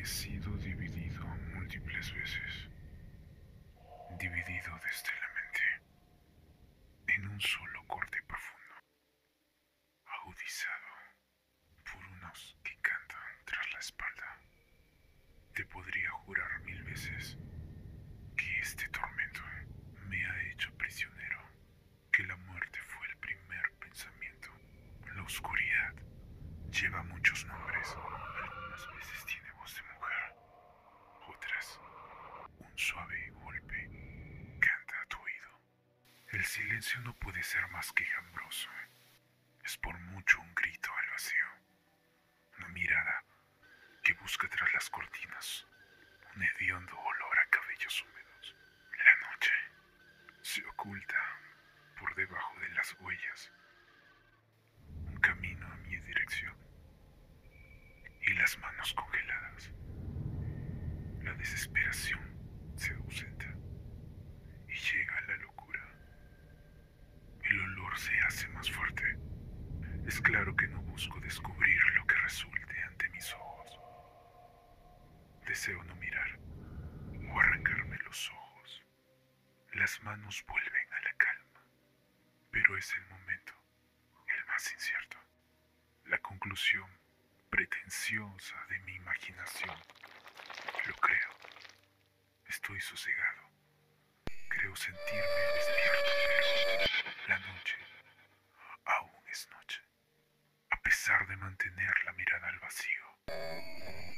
He sido dividido múltiples veces. Dividido desde la mente. En un solo corte profundo. Agudizado por unos que cantan tras la espalda. Te podría jurar mil veces que este tormento me ha hecho prisionero. Que la muerte fue el primer pensamiento. La oscuridad lleva muchos nombres. Algunas veces tiene voz de mujer. Otras, un suave golpe canta a tu oído. El silencio no puede ser más quejambroso. Es por mucho un grito al vacío. Una mirada que busca tras las cortinas un hediondo olor a cabellos húmedos. La noche se oculta por debajo de las huellas. Un camino a mi dirección. Y las manos congeladas. La desesperación se ausenta y llega la. El olor se hace más fuerte. Es claro que no busco descubrir lo que resulte ante mis ojos. Deseo no mirar o arrancarme los ojos. Las manos vuelven a la calma, pero es el momento el más incierto. La conclusión pretenciosa de mi imaginación. Lo creo. Estoy sosegado. Creo sentirme despierto, la noche aún es noche. A pesar de mantener la mirada al vacío,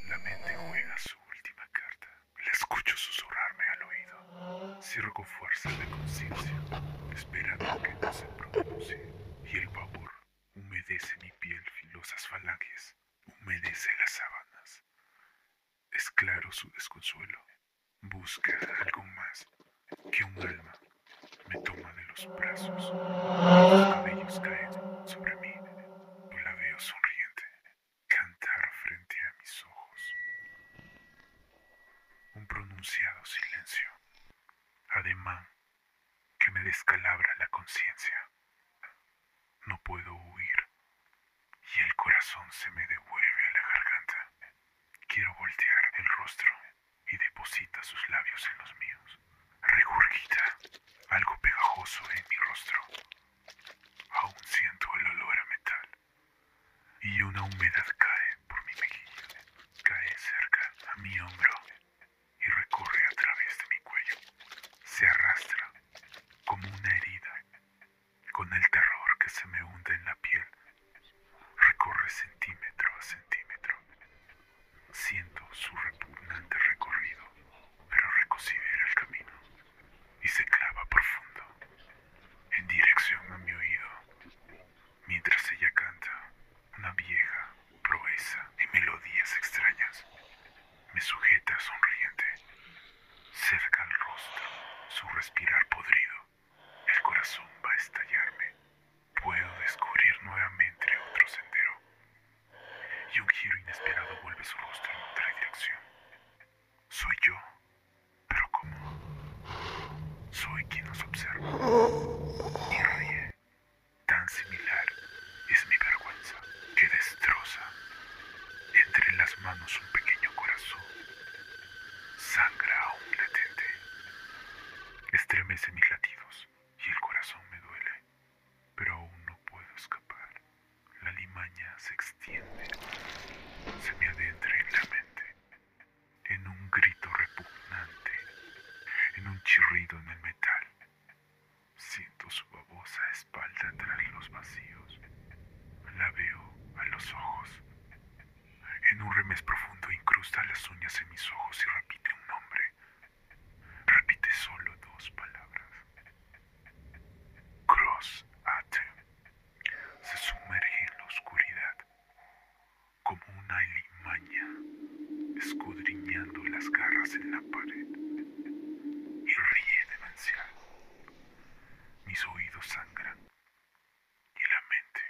la mente juega su última carta. La escucho susurrarme al oído. Cierro fuerza la conciencia, esperando que no se pronuncie. Y el pavor humedece mi piel filosas falanges, humedece las sábanas. Es claro su desconsuelo. Busca algo más que un alma me toma de los brazos. Sus cabellos caen sobre mí. Yo la veo sonriente, cantar frente a mis ojos. Un silencio, ademán que me descalabra la conciencia. No puedo huir y el corazón se me devuelve a la garganta. Quiero voltear el rostro y deposita sus labios en los míos algo pegajoso en mi rostro. Aún siento el olor a metal y una humedad cae por mi mejilla. Cae cerca a mi hombro y recorre a través de mi cuello. Se arrastra como una herida con el terror que se me hunde en la piel. Recorre centímetro a centímetro. Siento su repugnante recorrido, pero reconsidera el camino y se clava profundo en dirección a mi oído, mientras ella canta una vieja proeza y melodías extrañas. Me sujeta sonriente, cerca al rostro, su respirar podrido. El corazón va a estallarme. Puedo descubrir nuevamente otro sendero. Y un giro inesperado vuelve su rostro en otra dirección. Soy yo, pero ¿cómo? Soy quien nos observa y. Tan similar es mi vergüenza que destroza entre las manos un pequeño corazón. Sangra aún latente. Estremece mis latidos y el corazón me duele, pero aún no puedo escapar. La limaña se extiende, se me adentra en la mente, en un grito repugnante, en un chirrido en el metal. Siento su babosa espalda tras los vacíos. La veo a los ojos. En un remés profundo incrusta las uñas en mis ojos y repite un nombre. Repite solo dos palabras. Cross Atem. Se sumerge en la oscuridad como una limaña escudriñando en la pared y ríe demencial. Mis oídos sangran y la mente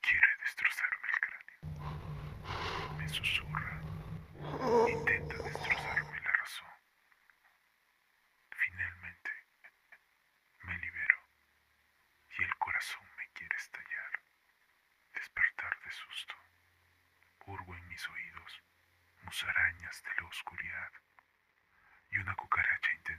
quiere destrozarme el cráneo. Me susurra, intenta destrozarme la razón. Finalmente, me libero y el corazón me quiere estallar, despertar de susto. Hurgo en mis oídos, musarañas de la oscuridad y una cucaracha intenta